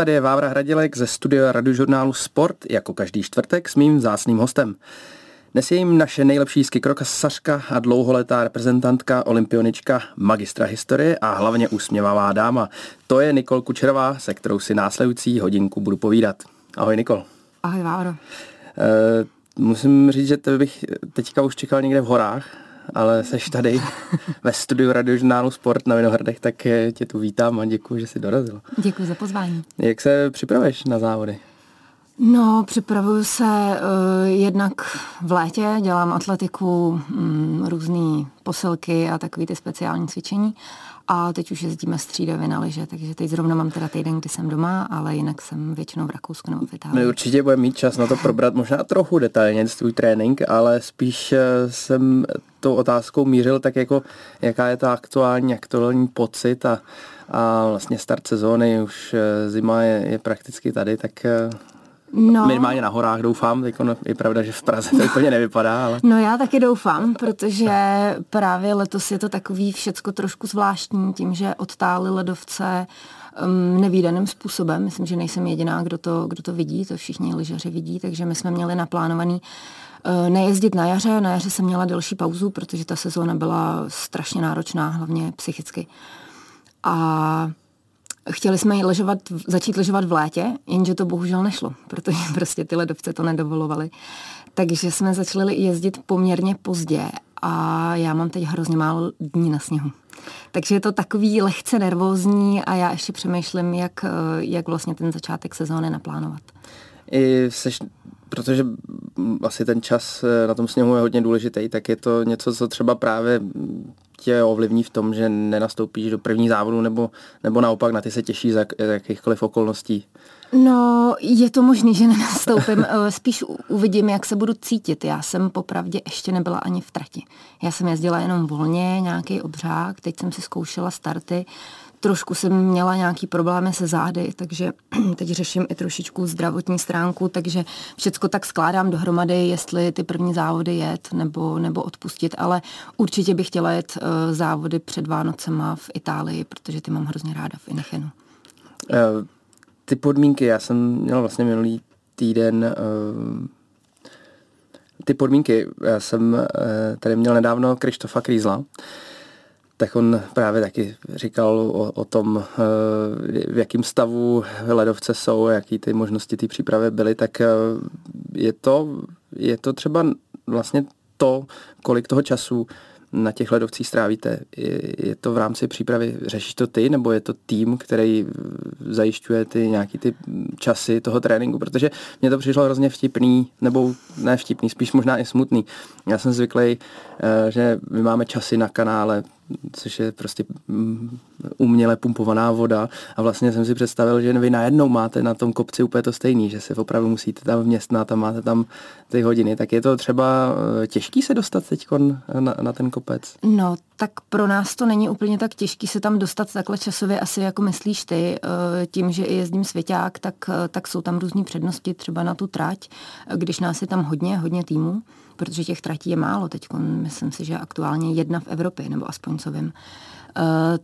tady je Vávra Hradilek ze studia radiožurnálu Sport, jako každý čtvrtek s mým vzácným hostem. Dnes je jim naše nejlepší skikrokasařka a dlouholetá reprezentantka, olympionička, magistra historie a hlavně úsměvavá dáma. To je Nikol Kučerová, se kterou si následující hodinku budu povídat. Ahoj Nikol. Ahoj Vávro. Uh, musím říct, že to bych teďka už čekal někde v horách, ale seš tady ve studiu radiožurnálu Sport na Vinohradech, tak tě tu vítám a děkuji, že jsi dorazil. Děkuji za pozvání. Jak se připravuješ na závody? No, připravuju se uh, jednak v létě, dělám atletiku, um, různé posilky a takové ty speciální cvičení. A teď už jezdíme střídavě na liže, takže teď zrovna mám teda týden, kdy jsem doma, ale jinak jsem většinou v Rakousku nebo v Itálii. My určitě budeme mít čas na to probrat možná trochu detailně tvůj trénink, ale spíš eh, jsem tou otázkou mířil tak jako, jaká je ta aktuální, aktuální pocit a, a vlastně start sezóny, už eh, zima je, je prakticky tady, tak No. Minimálně na horách doufám, teď je pravda, že v Praze to úplně nevypadá. Ale... No já taky doufám, protože právě letos je to takový všecko trošku zvláštní tím, že odtály ledovce um, nevýdaným způsobem. Myslím, že nejsem jediná, kdo to, kdo to vidí, to všichni lyžaři vidí, takže my jsme měli naplánovaný uh, nejezdit na jaře. Na jaře jsem měla delší pauzu, protože ta sezóna byla strašně náročná, hlavně psychicky. A Chtěli jsme ležovat, začít ležovat v létě, jenže to bohužel nešlo, protože prostě ty ledovce to nedovolovaly. Takže jsme začali jezdit poměrně pozdě a já mám teď hrozně málo dní na sněhu. Takže je to takový lehce nervózní a já ještě přemýšlím, jak, jak vlastně ten začátek sezóny naplánovat. I seš, protože asi ten čas na tom sněhu je hodně důležitý, tak je to něco, co třeba právě tě ovlivní v tom, že nenastoupíš do první závodu, nebo, nebo naopak na ty se těší za jakýchkoliv okolností? No, je to možný, že nenastoupím. Eh, spíš uvidím, jak se budu cítit. Já jsem popravdě ještě nebyla ani v trati. Já jsem jezdila jenom volně, nějaký obřák, teď jsem si zkoušela starty. Trošku jsem měla nějaký problémy se zády, takže teď řeším i trošičku zdravotní stránku, takže všecko tak skládám dohromady, jestli ty první závody jet nebo, nebo odpustit, ale určitě bych chtěla jet uh, závody před Vánocema v Itálii, protože ty mám hrozně ráda v Inechenu. Uh, ty podmínky, já jsem měl vlastně minulý týden uh, ty podmínky, já jsem tady měl nedávno Krištofa Krízla, tak on právě taky říkal o, o tom, v jakém stavu ledovce jsou, jaký ty možnosti té přípravy byly, tak je to, je to třeba vlastně to, kolik toho času na těch ledovcích strávíte? Je, je to v rámci přípravy, řešíš to ty, nebo je to tým, který zajišťuje ty nějaký ty časy toho tréninku? Protože mě to přišlo hrozně vtipný, nebo ne vtipný, spíš možná i smutný. Já jsem zvyklý, eh, že my máme časy na kanále což je prostě mm, uměle pumpovaná voda a vlastně jsem si představil, že vy najednou máte na tom kopci úplně to stejný, že se opravdu musíte tam vměstnat a máte tam ty hodiny, tak je to třeba eh, těžký se dostat teď na, na ten kopec? No, tak pro nás to není úplně tak těžký se tam dostat takhle časově, asi jako myslíš ty. Tím, že i jezdím svěťák, tak, tak jsou tam různé přednosti třeba na tu trať, když nás je tam hodně, hodně týmů protože těch tratí je málo teď. Myslím si, že aktuálně jedna v Evropě, nebo aspoň co vím. Uh,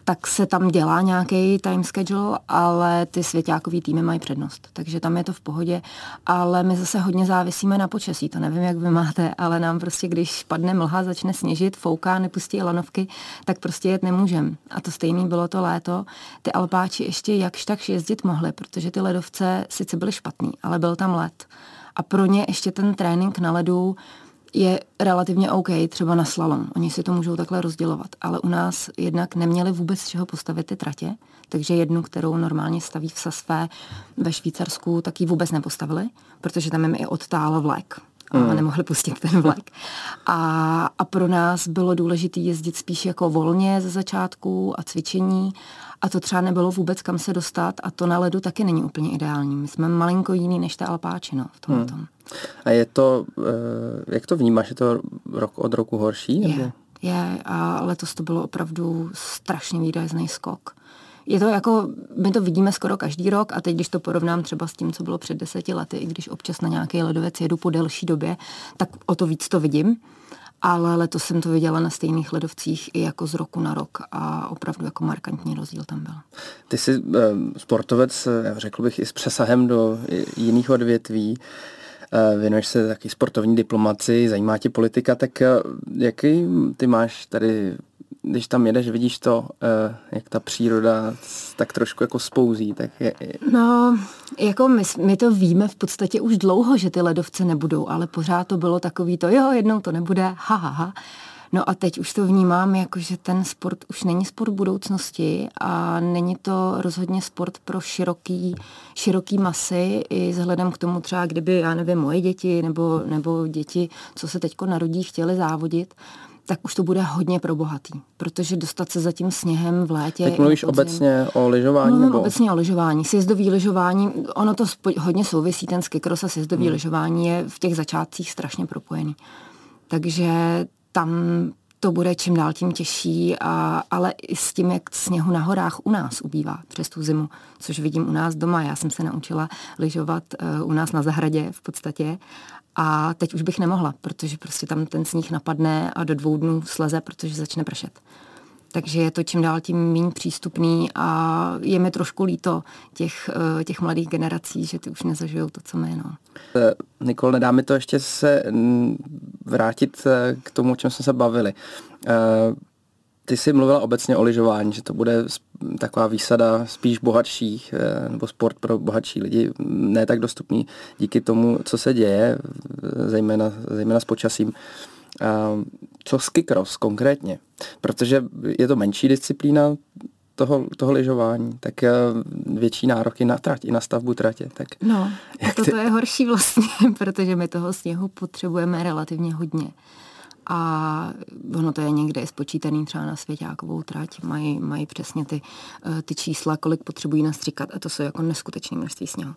tak se tam dělá nějaký time schedule, ale ty svěťákový týmy mají přednost, takže tam je to v pohodě, ale my zase hodně závisíme na počasí, to nevím, jak vy máte, ale nám prostě, když padne mlha, začne sněžit, fouká, nepustí lanovky, tak prostě jet nemůžem. A to stejný bylo to léto. Ty Alpáči ještě jakž tak jezdit mohli, protože ty ledovce sice byly špatný, ale byl tam led. A pro ně ještě ten trénink na ledu je relativně OK, třeba na slalom. Oni si to můžou takhle rozdělovat. Ale u nás jednak neměli vůbec z čeho postavit ty tratě, takže jednu, kterou normálně staví v Sasvé ve Švýcarsku, tak ji vůbec nepostavili, protože tam jim i odtálo vlek a mm. nemohli pustit ten vlak. A, a pro nás bylo důležité jezdit spíš jako volně ze začátku a cvičení a to třeba nebylo vůbec kam se dostat a to na ledu taky není úplně ideální. My jsme malinko jiný než ta Alpáči, no, v tom. Hmm. tom. A je to, eh, jak to vnímáš, je to rok od roku horší? Nebo? Je, je a letos to bylo opravdu strašně výrazný skok. Je to jako, my to vidíme skoro každý rok a teď, když to porovnám třeba s tím, co bylo před deseti lety, i když občas na nějaký ledovec jedu po delší době, tak o to víc to vidím. ale letos jsem to viděla na stejných ledovcích i jako z roku na rok a opravdu jako markantní rozdíl tam byl. Ty jsi eh, sportovec, eh, řekl bych, i s přesahem do jiných odvětví. Eh, věnuješ se taky sportovní diplomaci, zajímá tě politika, tak jaký ty máš tady když tam jedeš, vidíš to, jak ta příroda tak trošku jako spouzí, tak je... No, jako my, my to víme v podstatě už dlouho, že ty ledovce nebudou, ale pořád to bylo takový to, jo, jednou to nebude, ha, ha, ha. No a teď už to vnímám, jako že ten sport už není sport budoucnosti a není to rozhodně sport pro široký, široký masy i vzhledem k tomu třeba, kdyby, já nevím, moje děti nebo, nebo děti, co se teďko narodí, chtěli závodit, tak už to bude hodně pro bohatý, protože dostat se za tím sněhem v létě... Teď mluvíš podzim, obecně o lyžování? Mluvím nebo? obecně o lyžování. Sjezdový lyžování, ono to hodně souvisí, ten skikros a sjezdový hmm. lyžování je v těch začátcích strašně propojený. Takže tam to bude čím dál tím těžší, a, ale i s tím, jak sněhu na horách u nás ubývá přes tu zimu, což vidím u nás doma. Já jsem se naučila lyžovat uh, u nás na zahradě v podstatě a teď už bych nemohla, protože prostě tam ten sníh napadne a do dvou dnů sleze, protože začne pršet. Takže je to čím dál tím méně přístupný a je mi trošku líto těch, eh, těch mladých generací, že ty už nezažijou to, co my. No. Eh, Nikol, nedá mi to ještě se mm, vrátit eh, k tomu, o čem jsme se bavili. Ty jsi mluvila obecně o lyžování, že to bude taková výsada spíš bohatších, nebo sport pro bohatší lidi, ne tak dostupný díky tomu, co se děje, zejména, zejména s počasím. Co skikros konkrétně? Protože je to menší disciplína toho, toho lyžování, tak eh, větší nároky na trať i na stavbu tratě. Tak no, a to ty... je horší vlastně, protože my toho sněhu potřebujeme relativně hodně. A ono to je někde spočítaný třeba na svěťákovou trať, mají, mají přesně ty, eh, ty čísla, kolik potřebují nastříkat a to jsou jako neskutečné množství sněhu.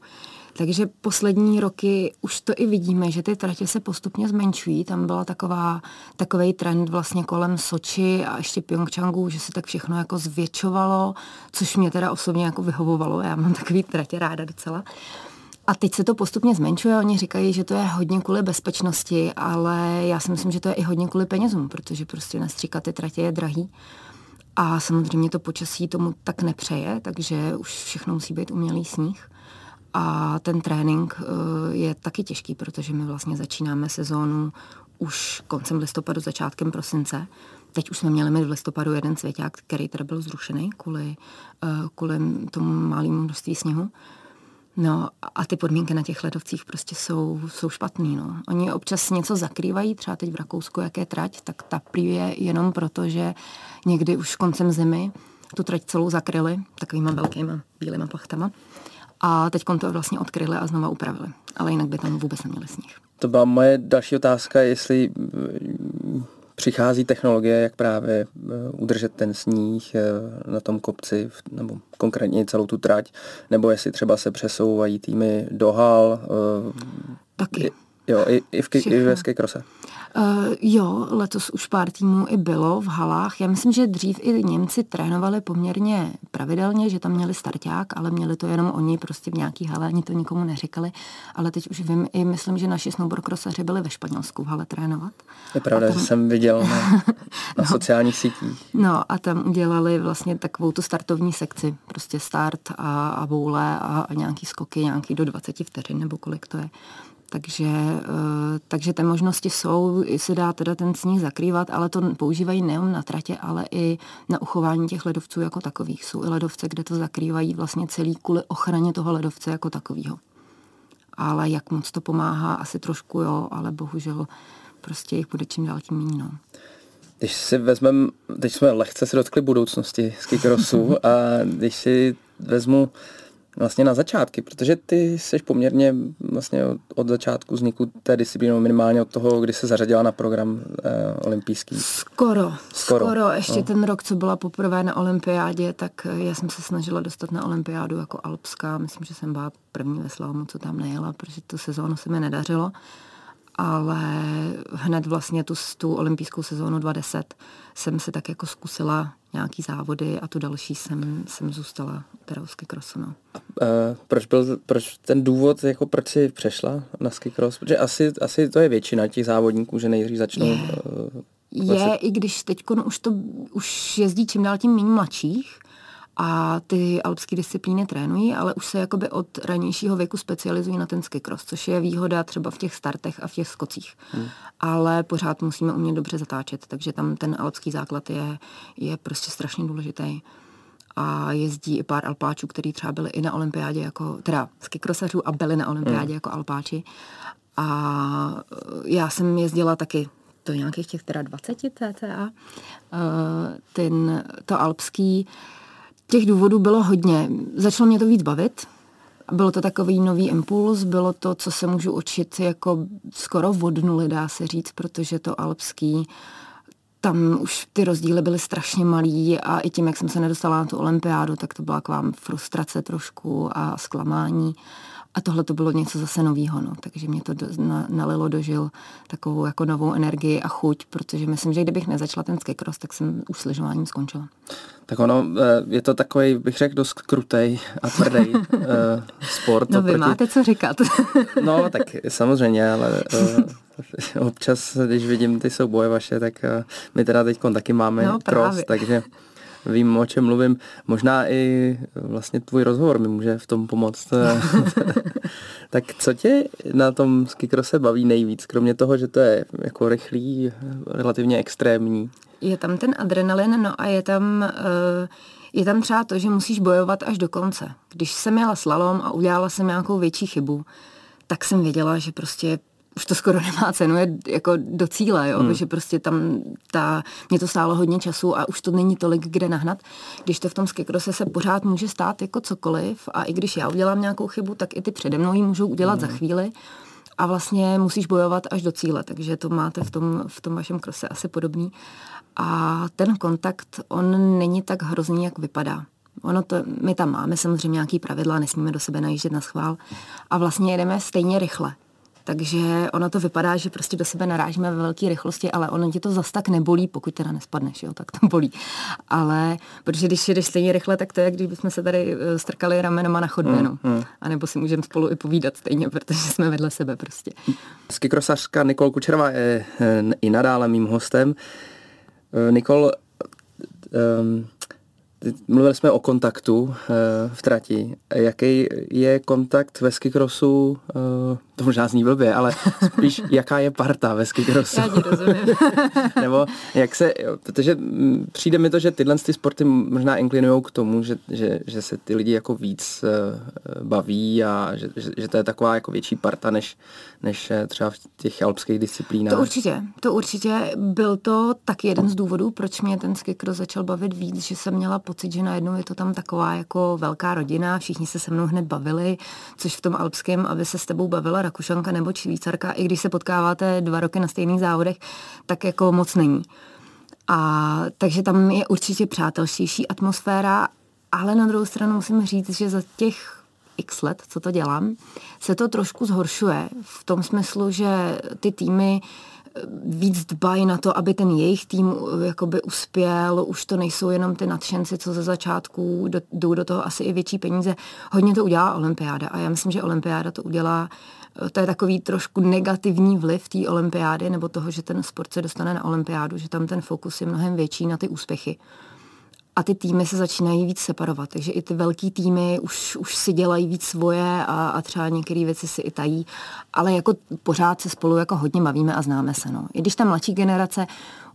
Takže poslední roky už to i vidíme, že ty tratě se postupně zmenšují. Tam byla taková, takový trend vlastně kolem Soči a ještě Pyeongchangu, že se tak všechno jako zvětšovalo, což mě teda osobně jako vyhovovalo. Já mám takový tratě ráda docela. A teď se to postupně zmenšuje, oni říkají, že to je hodně kvůli bezpečnosti, ale já si myslím, že to je i hodně kvůli penězům, protože prostě nastříkat ty tratě je drahý. A samozřejmě to počasí tomu tak nepřeje, takže už všechno musí být umělý sníh. A ten trénink eh, je taky těžký, protože my vlastně začínáme sezónu už koncem listopadu, začátkem prosince. Teď už jsme měli mít v listopadu jeden svěťák, který teda byl zrušený kvůli, eh, kvůli tomu malému množství sněhu. No a ty podmínky na těch ledovcích prostě jsou, jsou špatný. No. Oni občas něco zakrývají, třeba teď v Rakousku, jak je trať, tak ta je jenom proto, že někdy už koncem zimy tu trať celou zakryli takovýma velkýma bílýma plachtama. A teď to vlastně odkryli a znova upravili. Ale jinak by tam vůbec neměli sníh. To byla moje další otázka, jestli přichází technologie, jak právě eh, udržet ten sníh eh, na tom kopci, nebo konkrétně celou tu trať, nebo jestli třeba se přesouvají týmy do hal. Eh, Taky. Jo, i, i, v, i ve Skycrosse. Uh, jo, letos už pár týmů i bylo v halách. Já myslím, že dřív i Němci trénovali poměrně pravidelně, že tam měli starták, ale měli to jenom oni prostě v nějaký hale, ani to nikomu neříkali. Ale teď už vím i myslím, že naši snowboardcrossaři byli ve Španělsku v hale trénovat. Je pravda, tam... že jsem viděl na, na no, sociálních sítích. No a tam udělali vlastně takovou tu startovní sekci, prostě start a, a boule a, a nějaký skoky, nějaký do 20 vteřin nebo kolik to je. Takže, eh, takže ty možnosti jsou, i se dá teda ten sníh zakrývat, ale to používají nejen na tratě, ale i na uchování těch ledovců jako takových. Jsou i ledovce, kde to zakrývají vlastně celý kvůli ochraně toho ledovce jako takového. Ale jak moc to pomáhá, asi trošku jo, ale bohužel prostě jich bude čím dál tím méně. No. Když si vezmeme, teď jsme lehce se dotkli budoucnosti skikrosu a když si vezmu vlastně na začátky, protože ty jsi poměrně vlastně od, od začátku vzniku té disciplíny, minimálně od toho, kdy se zařadila na program eh, olympijský. Skoro, skoro, skoro. Ještě no. ten rok, co byla poprvé na olympiádě, tak eh, já jsem se snažila dostat na olympiádu jako alpská. Myslím, že jsem byla první ve slalomu, co tam nejela, protože tu sezónu se mi nedařilo. ale hned vlastně tu, tu olympijskou sezónu 2010 jsem si tak jako zkusila nějaký závody a tu další jsem, jsem zůstala teda u skikrosu. No. A, proč byl proč ten důvod, jako proč jsi přešla na skikros? Protože asi, asi to je většina těch závodníků, že nejdřív začnou... Je, uh, je i když teď už to už jezdí čím dál tím méně mladších, a ty alpské disciplíny trénují, ale už se jakoby od ranějšího věku specializují na ten skikros, což je výhoda třeba v těch startech a v těch skocích. Hmm. Ale pořád musíme umět dobře zatáčet, takže tam ten alpský základ je, je prostě strašně důležitý. A jezdí i pár alpáčů, kteří třeba byli i na olympiádě jako, teda skikrosařů a byli na olympiádě hmm. jako alpáči. A já jsem jezdila taky to nějakých těch teda 20 cca. Ten, to alpský, Těch důvodů bylo hodně. Začalo mě to víc bavit. Bylo to takový nový impuls, bylo to, co se můžu učit jako skoro od nuly, dá se říct, protože to alpský, tam už ty rozdíly byly strašně malý a i tím, jak jsem se nedostala na tu olympiádu, tak to byla k vám frustrace trošku a zklamání. A tohle to bylo něco zase novýho, no. takže mě to do, na, nalilo dožil takovou jako novou energii a chuť, protože myslím, že kdybych nezačala ten skikros, tak jsem už s lyžováním skončila. Tak ono, eh, je to takový, bych řekl, dost krutej a tvrdý uh, sport. No vy oproti... máte co říkat. no, tak samozřejmě, ale uh, občas, když vidím ty souboje vaše, tak my teda teď taky máme no, cross, takže vím, o čem mluvím. Možná i vlastně tvůj rozhovor mi může v tom pomoct. tak co tě na tom skikrose baví nejvíc, kromě toho, že to je jako rychlý, relativně extrémní? Je tam ten adrenalin, no a je tam... Uh je tam třeba to, že musíš bojovat až do konce. Když jsem jela slalom a udělala jsem nějakou větší chybu, tak jsem věděla, že prostě už to skoro nemá cenu je jako do cíle, jo? Hmm. že prostě tam ta, mě to stálo hodně času a už to není tolik, kde nahnat. Když to v tom skikrose se pořád může stát jako cokoliv a i když já udělám nějakou chybu, tak i ty přede mnou ji můžou udělat hmm. za chvíli a vlastně musíš bojovat až do cíle, takže to máte v tom, v tom vašem krose asi podobný. A ten kontakt, on není tak hrozný, jak vypadá. Ono to, my tam máme samozřejmě nějaký pravidla, nesmíme do sebe najíždět na schvál a vlastně jedeme stejně rychle. Takže ono to vypadá, že prostě do sebe narážíme ve velké rychlosti, ale ono tě to zas tak nebolí, pokud teda nespadneš, jo, tak to bolí. Ale protože když jedeš stejně rychle, tak to je, když bychom se tady eh, strkali ramenama na chodbě, mm, no. Mm. A nebo si můžeme spolu i povídat stejně, protože jsme vedle sebe prostě. Skikrosařka Nikol Kučerová je eh, i nadále mým hostem. Eh, Nikol, um, Mluvili jsme o kontaktu uh, v trati. Jaký je kontakt ve skikrosu? Uh, to možná zní blbě, ale spíš jaká je parta ve skikrosu? Já ti rozumím. Nebo jak se, protože přijde mi to, že tyhle ty sporty možná inklinují k tomu, že, že, že se ty lidi jako víc uh, baví a že, že, že to je taková jako větší parta než, než třeba v těch alpských disciplínách. To určitě, to určitě. Byl to tak jeden z důvodů, proč mě ten skikros začal bavit víc, že jsem měla pocit, že najednou je to tam taková jako velká rodina, všichni se se mnou hned bavili, což v tom alpském, aby se s tebou bavila Rakušanka nebo Švýcarka, i když se potkáváte dva roky na stejných závodech, tak jako moc není. A takže tam je určitě přátelštější atmosféra, ale na druhou stranu musím říct, že za těch x let, co to dělám, se to trošku zhoršuje v tom smyslu, že ty týmy víc dbají na to, aby ten jejich tým eh, jakoby uspěl, už to nejsou jenom ty nadšenci, co ze začátku jdou do toho asi i větší peníze. Hodně to udělá olympiáda a já myslím, že olympiáda to udělá eh, to je takový trošku negativní vliv té olympiády nebo toho, že ten sport se dostane na olympiádu, že tam ten fokus je mnohem větší na ty úspěchy a ty týmy se začínají víc separovat. Takže i ty velký týmy už, už si dělají víc svoje a, a třeba některé věci si i tají, ale jako pořád se spolu jako hodně bavíme a známe se. No. I když ta mladší generace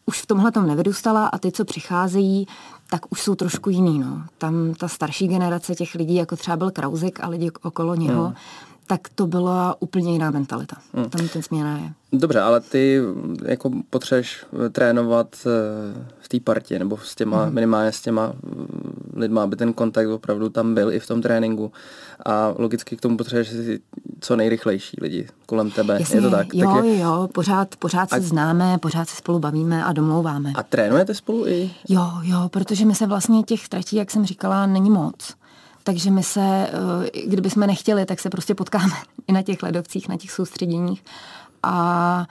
už v tomhle tom nevydůstala a ty, co přicházejí, tak už jsou trošku jiný. No. Tam ta starší generace těch lidí, jako třeba byl Krauzek a lidi okolo něho, hmm tak to byla úplně jiná mentalita. Hmm. Tam ten změna je. Dobře, ale ty jako potřebuješ eh, trénovat eh, v té partě, nebo s těma, hmm. minimálně s těma mm, lidma, aby ten kontakt opravdu tam byl i v tom tréninku. A logicky k tomu potřebuješ si co nejrychlejší lidi kolem tebe. Jasně, je to tak? Jo, tak je... jo, pořád, pořád a... se známe, pořád se spolu bavíme a domlouváme. A trénujete spolu i? Jo, jo, protože my se vlastně těch tratí, jak jsem říkala, není moc. Takže my se, eh, kdyby jsme nechtěli, tak se prostě potkáme i na těch ledovcích, na těch soustředěních a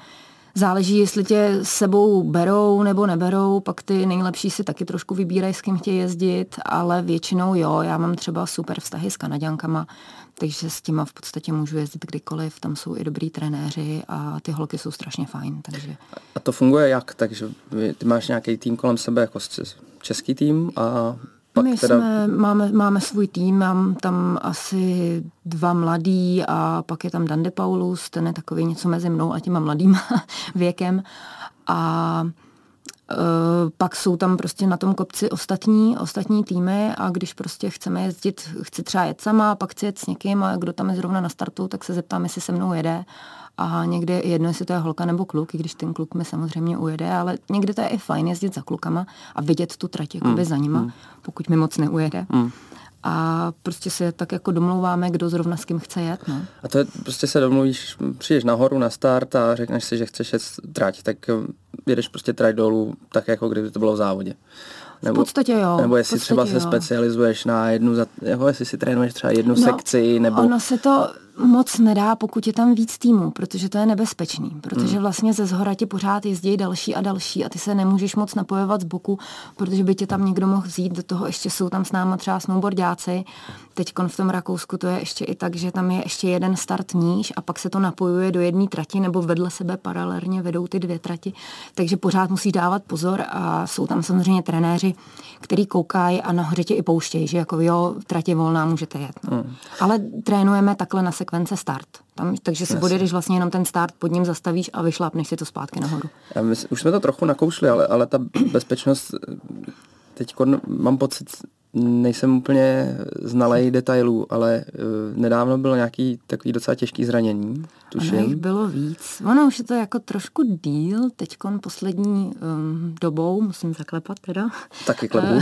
Záleží, jestli tě sebou berou nebo neberou, pak ty nejlepší si taky trošku vybírají, s kým chtějí jezdit, ale většinou jo, já mám třeba super vztahy s Kanaďankama, takže s těma v podstatě můžu jezdit kdykoliv, tam jsou i dobrý trenéři a ty holky jsou strašně fajn. Takže... A to funguje jak? Takže ty máš nějaký tým kolem sebe jako český tým a pak My teda... jsme, máme, máme svůj tým, mám tam asi dva mladý a pak je tam Dande Paulus, ten je takový něco mezi mnou a těma mladým věkem. A pak jsou tam prostě na tom kopci ostatní, ostatní týmy a když prostě chceme jezdit, chci třeba jet sama, pak chci jet s někým a kdo tam je zrovna na startu, tak se zeptám, jestli se mnou jede a někde jedno, jestli to je holka nebo kluk, i když ten kluk mi samozřejmě ujede, ale někde to je i fajn jezdit za klukama a vidět tu trať jakoby mm. za nima, mm. pokud mi moc neujede. Mm. A prostě se tak jako domlouváme, kdo zrovna s kým chce jet. No. A to je, prostě se domluvíš, přijdeš nahoru na start a řekneš si, že chceš jet trať, tak jedeš prostě trať dolů, tak jako kdyby to bylo v závodě. Nebo, v podstatě jo. Nebo jestli třeba se jo. specializuješ na jednu, jako jestli si trénuješ třeba jednu no, sekci, nebo... Ono se to, moc nedá, pokud je tam víc týmů, protože to je nebezpečný, protože hmm. vlastně ze zhora ti pořád jezdí další a další a ty se nemůžeš moc napojovat z boku, protože by tě tam někdo mohl vzít, do toho ještě jsou tam s náma třeba snowboardáci. Teď v tom Rakousku to je ještě i tak, že tam je ještě jeden start níž a pak se to napojuje do jedné trati nebo vedle sebe paralelně vedou ty dvě trati, takže pořád musí dávat pozor a jsou tam samozřejmě trenéři, který koukají a nahoře tě i pouštějí, že jako jo, tratě volná, můžete jet. No. Hmm. Ale trénujeme takhle na sekvence start. Tam, takže si odjedeš vlastně jenom ten start, pod ním zastavíš a vyšlápneš si to zpátky nahoru. My, už jsme to trochu nakoušli, ale, ale ta bezpečnost, teď mám pocit, nejsem úplně znalej detailů, ale uh, nedávno bylo nějaký takový docela těžký zranění. Tuším. Ono jich bylo víc. Ono už je to jako trošku díl, teď poslední um, dobou, musím zaklepat teda. Taky klepu.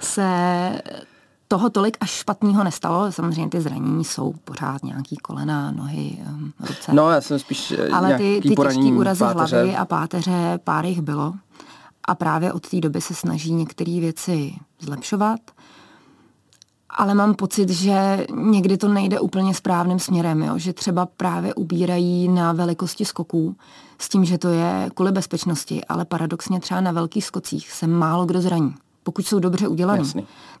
se toho tolik až špatného nestalo. Samozřejmě ty zranění jsou pořád nějaký kolena, nohy, ruce. No, já jsem spíš eh, Ale ty, ty těžké úrazy páteře. hlavy a páteře, pár jich bylo. A právě od té doby se snaží některé věci zlepšovat. Ale mám pocit, že někdy to nejde úplně správným směrem, jo? že třeba právě ubírají na velikosti skoků s tím, že to je kvůli bezpečnosti, ale paradoxně třeba na velkých skocích se málo kdo zraní pokud jsou dobře udělané,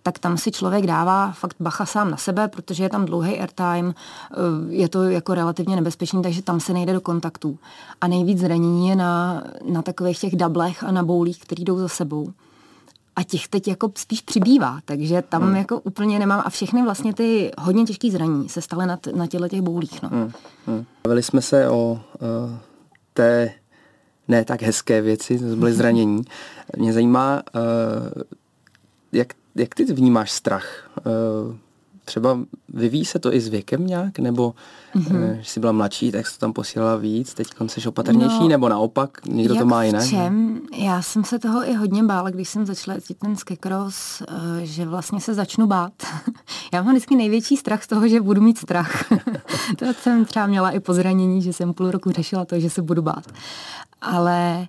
tak tam si člověk dává fakt bacha sám na sebe, protože je tam dlouhý airtime, eh, je to jako relativně nebezpečný, takže tam se nejde do kontaktů. A nejvíc zranění je na, na takových těch dablech a na boulích, který jdou za sebou. A těch teď jako spíš přibývá, takže tam hmm. jako úplně nemám. A všechny vlastně ty hodně těžké zranění se staly na, na těle těch boulích. No. Hmm. Hmm. Bavili jsme se o uh, té ne tak hezké věci, to byly zranění. Mě zajímá, uh, jak, jak ty vnímáš strach? Uh, třeba vyvíjí se to i s věkem nějak, nebo mm-hmm. když jsi byla mladší, tak jsi to tam posílala víc, teď jsi opatrnější, no, nebo naopak, někdo to má jinak? v čem? Já jsem se toho i hodně bála, když jsem začala jezdit ten skekros, eh, že vlastně se začnu bát. Já mám vždycky největší strach z toho, že budu mít strach. to jsem třeba měla i po zranění, že jsem půl roku řešila to, že se budu bát. Ale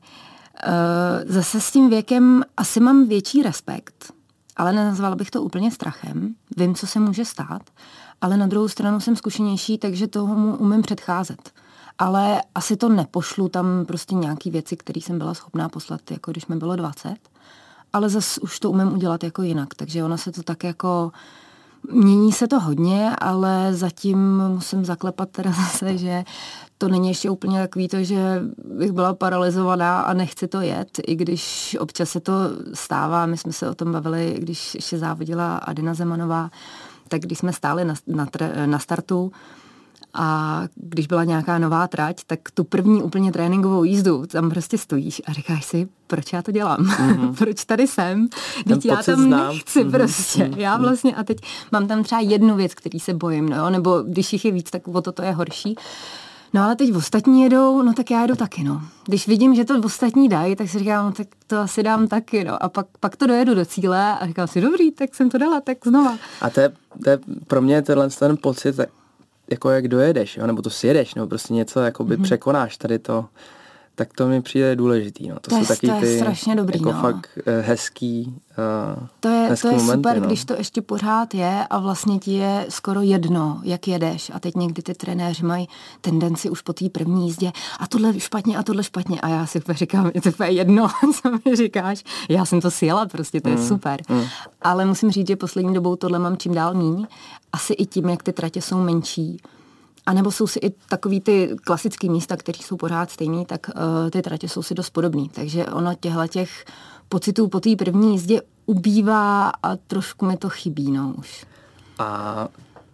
uh, zase s tím věkem asi mám větší respekt ale nenazvala bych to úplně strachem. Vím, co se může stát, ale na druhou stranu jsem zkušenější, takže tomu umím předcházet. Ale asi to nepošlu tam prostě nějaký věci, které jsem byla schopná poslat, jako když mi bylo 20. Ale zase už to umím udělat jako jinak, takže ono se to tak jako... Mění se to hodně, ale zatím musím zaklepat teda zase, že to není ještě úplně takový to, že bych byla paralizovaná a nechci to jet, i když občas se to stává. My jsme se o tom bavili, když ještě závodila Adina Zemanová, tak když jsme stáli na, na, na startu, a když byla nějaká nová trať, tak tu první úplně tréninkovou jízdu tam prostě stojíš a říkáš si, proč já to dělám? Mm-hmm. proč tady jsem? Teď já tam znám. nechci mm-hmm. prostě. Mm-hmm. Já vlastně a teď mám tam třeba jednu věc, který se bojím, no, nebo když jich je víc, tak o to to je horší. No ale teď ostatní jedou, no tak já jedu taky, no. Když vidím, že to ostatní dají, tak si říkám, no tak to asi dám taky, no. A pak, pak to dojedu do cíle a říkám si, dobrý, tak jsem to dala, tak znova. A to je, to je pro mě tenhle ten pocit, jako jak dojedeš, jo? nebo to sjedeš, nebo prostě něco jakoby mm-hmm. překonáš tady to, tak to mi přijde důležitý. No. To, To jsou je- taky to je ty strašně dobrý, jako no. fakt eh, hezký, uh, To je, hezký to je momenty, super, no. když to ještě pořád je a vlastně ti je skoro jedno, jak jedeš. A teď někdy ty trenéři mají tendenci už po té první jízdě a tohle špatně a tohle špatně. A já si říkám, je to úplně jedno, co mi říkáš. Já jsem to sjela, prostě to je Mm, super. Ale musím říct, že poslední dobou tohle mám čím dál míň. Asi i tím, jak ty tratě jsou menší. A nebo jsou si i takový ty klasické místa, které jsou pořád stejný, tak uh, ty tratě jsou si dost podobný. Takže ono těchto těch pocitů po té první jízdě ubývá a trošku mi to chybí, no už. A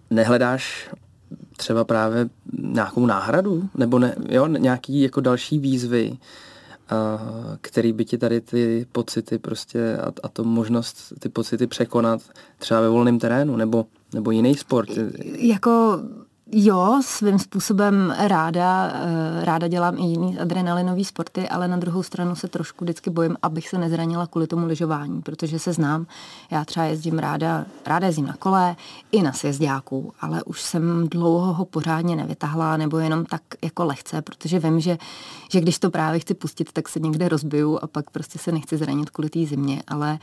nehledáš třeba právě nějakou náhradu? Nebo ne, jo, nějaký jako další výzvy, a, který by ti tady ty pocity prostě a, a to možnost ty pocity překonat třeba ve volném terénu nebo, nebo jiný sport? Jako jo, svým způsobem ráda, eh, ráda dělám i jiný adrenalinové sporty, ale na druhou stranu se trošku vždycky bojím, abych se nezranila kvůli tomu lyžování, protože se znám. Já třeba jezdím ráda, ráda jezdím na kole, i na sjezdáku, ale už jsem dlouho ho pořádně nevytahla, nebo jenom tak jako lehce, protože vím, že, že když to právě chci pustit, tak se někde rozbiju a pak prostě se nechci zranit kvůli té zimě, ale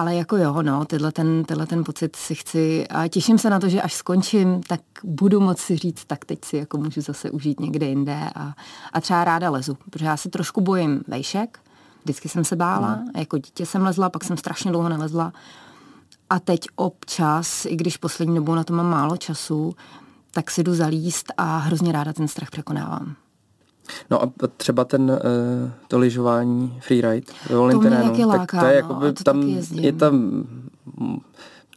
ale jako jo, no, tenhle ten, tenhle ten pocit si chci a těším se na to, že až skončím, tak budu moci říct, tak teď si jako můžu zase užít někde jinde a, a třeba ráda lezu, protože já se trošku bojím vejšek, vždycky jsem se bála, No. jako dítě jsem lezla, pak jsem strašně dlouho nelezla a teď občas, i když poslední dobou na to mám málo času, tak si jdu zalíst a hrozně ráda ten strach překonávám. No a třeba ten, eh, to lyžování, freeride ve volném To terénu, tak láká, to je no, jakoby a to tam, je tam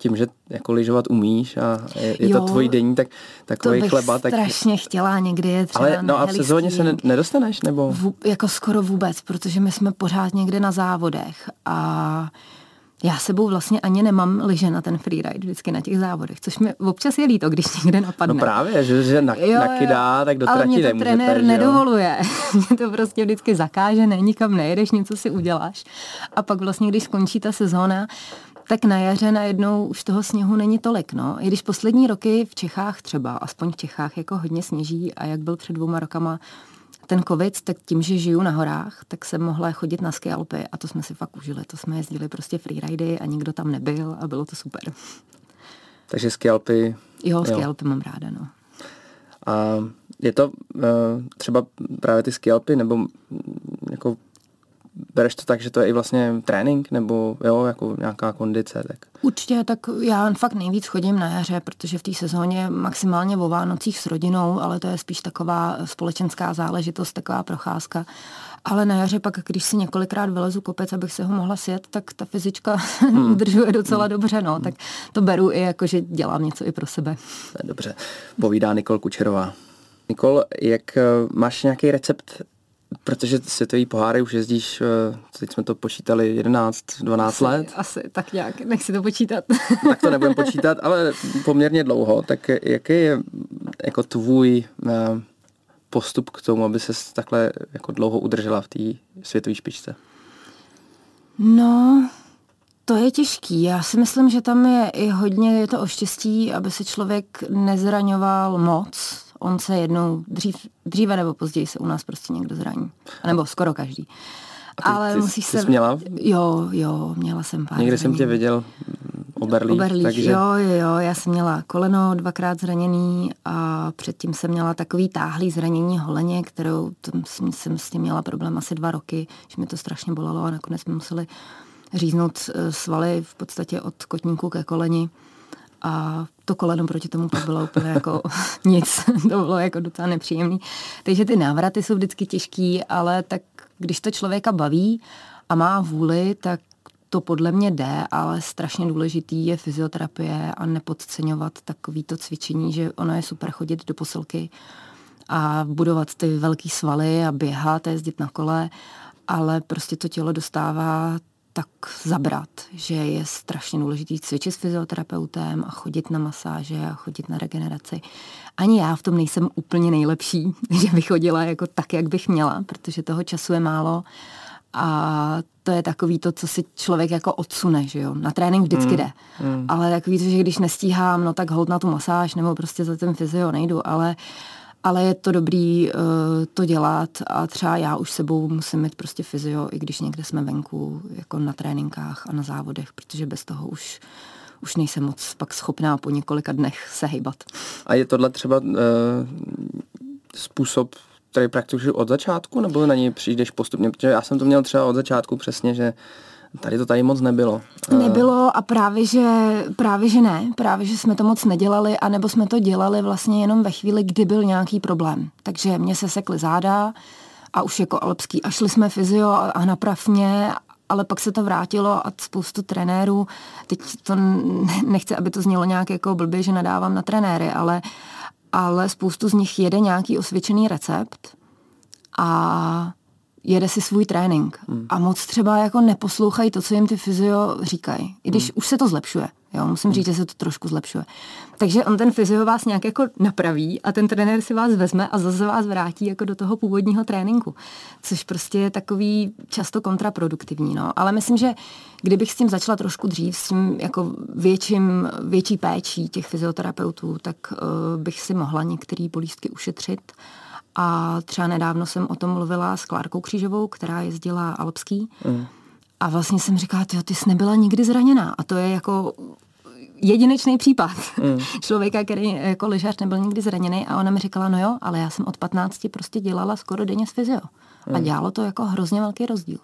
tím, že jako lyžovat umíš a je, je to Jo, tvůj denní, tak To takový bych chleba, tak strašně chtěla někdy je třeba ale no a v sezóně se ne, nedostaneš, nebo? Vů, jako skoro vůbec, protože my jsme pořád někde na závodech a já sebou vlastně ani nemám lyže na ten freeride vždycky na těch závodech, což mi občas je líto, když někde napadne. No právě, že, že na, nakydá, tak do Ale trati nemůžete, trenér že jo? nedovoluje. mě to prostě vždycky zakáže, ne, nikam nejedeš, něco si uděláš. A pak vlastně, když skončí ta sezóna, tak na jaře najednou už toho sněhu není tolik. No. I když poslední roky v Čechách třeba, aspoň v Čechách, jako hodně sněží a jak byl před dvouma rokama ten covid, tak tím, že žiju na horách, tak jsem mohla chodit na ski Alpy a to jsme si fakt užili. To jsme jezdili prostě freeridy a nikdo tam nebyl a bylo to super. Takže ski Alpy, Jo, ski Jo. Alpy mám ráda, no. a je to uh, třeba právě ty ski Alpy, nebo mm, jako bereš to tak, že to je i vlastně trénink, nebo jo, jako nějaká kondice, tak Určitě, tak já fakt nejvíc chodím na jaře, protože v té sezóně maximálně o Vánocích s rodinou, ale to je spíš taková společenská záležitost, taková procházka. Ale na jaře pak, když si několikrát vylezu kopec, abych se ho mohla sjet, tak ta fyzička hmm. udržuje docela dobře, no. Tak to beru i jako, že dělám něco i pro sebe. dobře, povídá Nikol Kučerová. Nikol, jak eh, máš nějaký recept, protože světový poháry už jezdíš, eh, teď jsme to počítali 11, 12 let, Asi tak nějak, nechci to počítat. tak to nebudem počítat, ale poměrně dlouho, tak jaký je jako tvůj eh, postup k tomu, aby se takhle jako dlouho udržela v té světové špičce? No, to je těžký. Já si myslím, že tam je i hodně je to o štěstí, aby se člověk nezraňoval moc. On se jednou, dřív, dříve nebo později se u nás prostě někdo zraní. A nebo skoro každý. A ty- Ale ty- musíš ty se... jsi měla? Jo, jo, měla jsem pár Někde jsem tě viděl oberlý, Oberlík, takže jo, jo, jo, já jsem měla koleno dvakrát zraněný a předtím jsem měla takový táhlý zranění holeně, kterou jsem, jsem s tím měla problém asi dva roky, že mi to strašně bolelo a nakonec jsme museli říznout eh, svaly v podstatě od kotníku ke koleni a to koleno proti tomu pak bylo úplně jako nic, to bylo jako docela nepříjemný. Takže ty návraty jsou vždycky těžký, ale tak když to člověka baví a má vůli, tak to podle mě jde, ale strašně důležitý je fyzioterapie a nepodceňovat takovýto cvičení, že ono je super chodit do posilky a budovat ty velký svaly a běhat a jezdit na kole, ale prostě to tělo dostává tak zabrat, že je strašně důležitý cvičit s fyzioterapeutem a chodit na masáže a chodit na regeneraci. Ani já v tom nejsem úplně nejlepší, že bych chodila jako tak, jak bych měla, protože toho času je málo a to je takový to, co si člověk jako odsune, že jo. Na trénink vždycky jde. Ale takový to, že když nestíhám, no tak hold na tu masáž nebo prostě za ten fyzio nejdu, ale ale je to dobrý uh, to dělat a třeba já už sebou musím mít prostě fyzio, i když někde jsme venku, jako na tréninkách a na závodech, protože bez toho už už nejsem moc pak schopná po několika dnech se hejbat. A je tohle třeba uh, způsob, který praktikuji od začátku, nebo na něj přijdeš postupně? Protože já jsem to měl třeba od začátku přesně, že Tady to tady moc nebylo. Nebylo a právě že, právě, že ne. Právě, že jsme to moc nedělali, anebo jsme to dělali vlastně jenom ve chvíli, kdy byl nějaký problém. Takže mě se sekly záda a už jako alpský. A šli jsme fyzio a naprav mě ale pak se to vrátilo a spoustu trenérů, teď to nechci, aby to znělo nějak jako blbě, že nadávám na trenéry, ale, ale spoustu z nich jede nějaký osvědčený recept a jede si svůj trénink hmm. a moc třeba jako neposlouchají to, co jim ty fyzio říkají. I když hmm. už se to zlepšuje. Jo, musím hmm. říct, že se to trošku zlepšuje. Takže on ten fyzio vás nějak jako napraví a ten trenér si vás vezme a zase vás vrátí jako do toho původního tréninku. Což prostě je takový často kontraproduktivní. No. Ale myslím, že kdybych s tím začala trošku dřív, s tím jako větším, větší péčí těch fyzioterapeutů, tak uh, bych si mohla některé bolístky ušetřit a třeba nedávno jsem o tom mluvila s Klárkou Křížovou, která jezdila alpský. Mm. A vlastně jsem říkala, ty, ty jsi nebyla nikdy zraněná. A to je jako jedinečný případ mm. člověka, který jako lyžař nebyl nikdy zraněný a ona mi říkala, no jo, ale já jsem od 15 prostě dělala skoro denně s fyzio. Mm. A dělalo to jako hrozně velký rozdíl.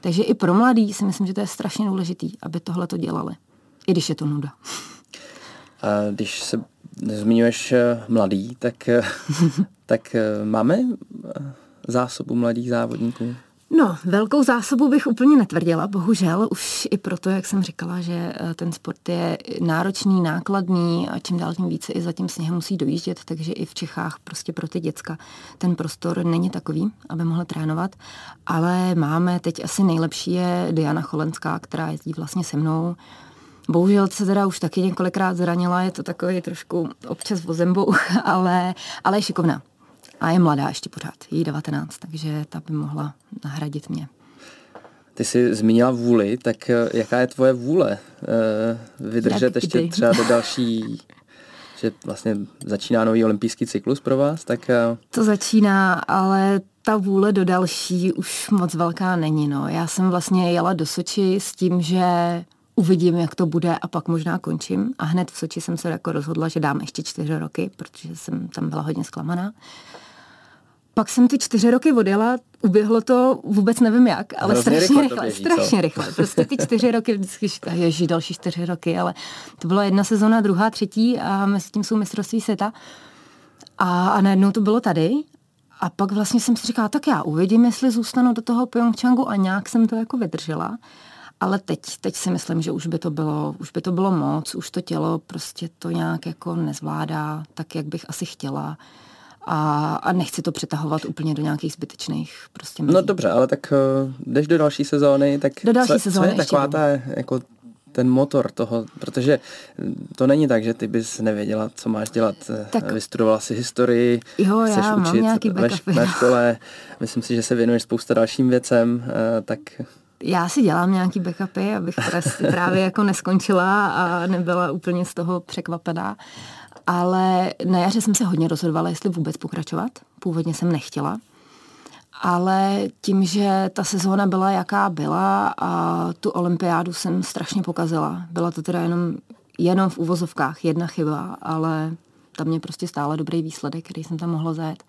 Takže i pro mladý si myslím, že to je strašně důležitý, aby tohle to dělali. I když je to nuda. A když se zmiňuješ eh, mladý, tak, eh, tak eh, máme zásobu mladých závodníků? No, velkou zásobu bych úplně netvrdila, bohužel, už i proto, jak jsem říkala, že ten sport je náročný, nákladný a čím dál tím více i za tím sněhem musí dojíždět, takže i v Čechách prostě pro ty děcka ten prostor není takový, aby mohli trénovat, ale máme teď asi nejlepší je Diana Cholenská, která jezdí vlastně se mnou, Bohužel se teda už taky několikrát zranila, je to takový trošku občas vozembouch, ale, ale je šikovná. A je mladá ještě pořád, jí 19, takže ta by mohla nahradit mě. Ty jsi zmínila vůli, tak eh, jaká je tvoje vůle eh, vydržet Jak ještě kdy? třeba do další, že vlastně začíná nový olympijský cyklus pro vás? Tak... Eh, to začíná, ale ta vůle do další už moc velká není. No. Já jsem vlastně jela do Soči s tím, že uvidím, jak to bude a pak možná končím. A hned v Soči jsem se jako rozhodla, že dám ještě čtyři roky, protože jsem tam byla hodně zklamaná. Pak jsem ty čtyři roky odjela, uběhlo to vůbec nevím jak, ale Hrozně strašně rychle, běží, strašně co? rychle. Prostě ty čtyři roky vždycky říká, ježi, další čtyři roky, ale to byla jedna sezona, druhá, třetí a mezi tím jsou mistrovství světa. A, a najednou to bylo tady a pak vlastně jsem si říkala, tak já uvidím, jestli zůstanu do toho Pyeongchangu a nějak jsem to jako vydržela. Ale teď, teď si myslím, že už by, to bylo, už by to bylo moc, už to tělo prostě to nějak jako nezvládá tak, jak bych asi chtěla. A, a nechci to přetahovat úplně do nějakých zbytečných prostě mezí. No dobře, ale tak uh, jdeš do další sezóny, tak do další co, sezóny co je taková ta, jako ten motor toho, protože to není tak, že ty bys nevěděla, co máš dělat. Tak, Vystudovala si historii, jo, chceš já učit ve, škole, myslím si, že se věnuješ spousta dalším věcem, tak já si dělám nějaký backupy, abych právě jako neskončila a nebyla úplně z toho překvapená. Ale na jaře jsem se hodně rozhodovala, jestli vůbec pokračovat. Původně jsem nechtěla. Ale tím, že ta sezóna byla jaká byla a tu olympiádu jsem strašně pokazila. Byla to teda jenom, jenom v uvozovkách jedna chyba, ale tam mě prostě stále dobrý výsledek, který jsem tam mohla zajet.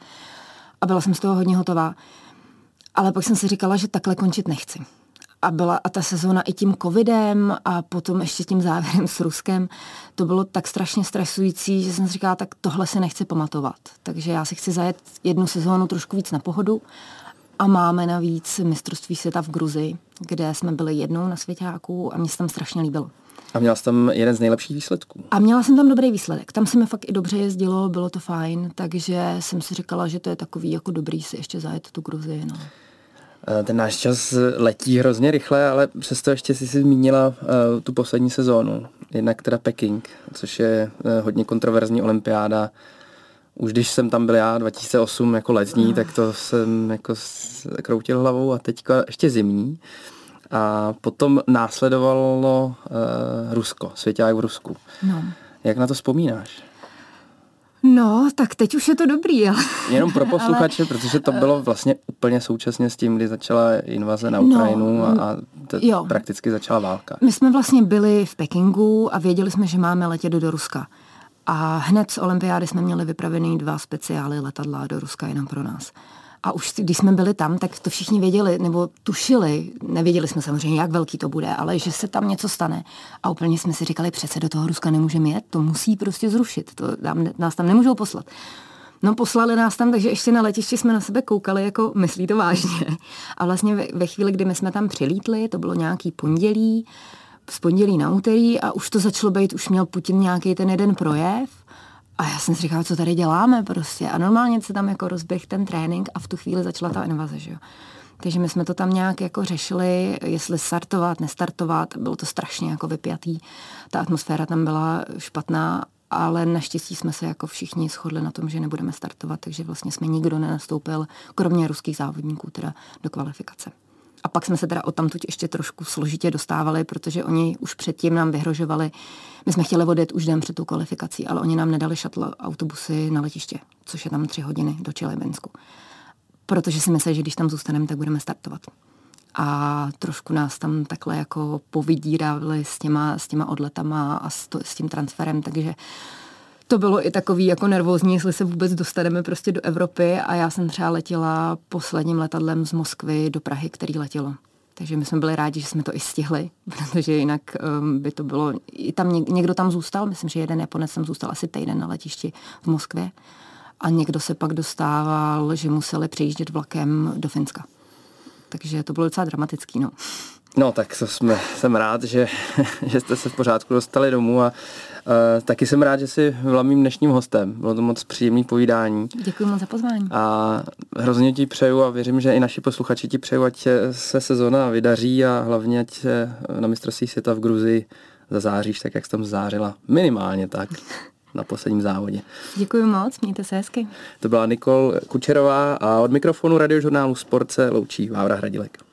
A byla jsem z toho hodně hotová. Ale pak jsem si říkala, že takhle končit nechci a byla a ta sezóna i tím covidem a potom ještě tím závěrem s Ruskem, to bylo tak strašně stresující, že jsem si říkala, tak tohle se nechci pamatovat. Takže já si chci zajet jednu sezónu trošku víc na pohodu a máme navíc mistrovství světa v Gruzi, kde jsme byli jednou na světáku a mě se tam strašně líbilo. A měla jsi tam jeden z nejlepších výsledků? A měla jsem tam dobrý výsledek. Tam se mi fakt i dobře jezdilo, bylo to fajn, takže jsem si říkala, že to je takový jako dobrý si ještě zajet tu Gruzi. No. Eh, ten náš čas letí hrozně rychle, ale přesto ještě si si zmínila uh, tu poslední sezónu. Jednak teda Peking, což je uh, hodně kontroverzní olympiáda. Už když jsem tam byl já 2008 jako letní, no. tak to jsem jako kroutil hlavou a teďka ještě zimní. A potom následovalo uh, Rusko, svěťák v Rusku. No. Jak na to vzpomínáš? No, tak teď už je to dobrý, ale... Jenom pro posluchače, ale... protože to bylo vlastně úplně současně s tím, kdy začala invaze na no, Ukrajinu no, a, a t- jo. prakticky začala válka. My jsme vlastně byli v Pekingu a věděli jsme, že máme letět do Ruska. A hned z olympiády jsme měli vypravený dva speciály letadla do Ruska jenom pro nás. A už když jsme byli tam, tak to všichni věděli, nebo tušili, nevěděli jsme samozřejmě, jak velký to bude, ale že se tam něco stane. A úplně jsme si říkali, přece do toho Ruska nemůžeme jet, to musí prostě zrušit, to tam, nás tam nemůžou poslat. No poslali nás tam, takže ještě na letišti jsme na sebe koukali, jako myslí to vážně. A vlastně ve, ve chvíli, kdy my jsme tam přilítli, to bylo nějaký pondělí, z pondělí na úterý a už to začalo být, už měl Putin nějaký ten jeden projev a já jsem si říkala, co tady děláme prostě. A normálně se tam jako rozběh ten trénink a v tu chvíli začala ta invaze, že jo. Takže my jsme to tam nějak jako řešili, jestli startovat, nestartovat. Bylo to strašně jako vypjatý. Ta atmosféra tam byla špatná, ale naštěstí jsme se jako všichni shodli na tom, že nebudeme startovat, takže vlastně jsme nikdo nenastoupil, kromě ruských závodníků, teda do kvalifikace. A pak jsme se teda o tamtuť ještě trošku složitě dostávali, protože oni už předtím nám vyhrožovali. My jsme chtěli odjet už den před tou kvalifikací, ale oni nám nedali šatl autobusy na letiště, což je tam tři hodiny do Čelebensku. Protože si mysleli, že když tam zůstaneme, tak budeme startovat. A trošku nás tam takhle jako povidírali s těma, s těma odletama a s, to, s tím transferem, takže to bylo i takový jako nervózní, jestli se vůbec dostaneme prostě do Evropy a já jsem třeba letěla posledním letadlem z Moskvy do Prahy, který letělo. Takže my jsme byli rádi, že jsme to i stihli, protože jinak um, by to bylo, i tam někdo tam zůstal, myslím, že jeden Japonec tam zůstal asi týden na letišti v Moskvě a někdo se pak dostával, že museli přejíždět vlakem do Finska. Takže to bylo docela dramatický, no. No, tak to jsme, jsem rád, že, že jste se v pořádku dostali domů a uh, taky jsem rád, že jsi byla mým dnešním hostem. Bylo to moc příjemný povídání. Děkuji moc za pozvání. A hrozně ti přeju a věřím, že i naši posluchači ti přeju, ať se sezona vydaří a hlavně ať se na mistrovství světa v Gruzii zazáříš tak, jak jsi tam zářila. Minimálně tak na posledním závodě. Děkuji moc, mějte se hezky. To byla Nikol Kučerová a od mikrofonu radiožurnálu Sport se loučí Vávra Hradilek.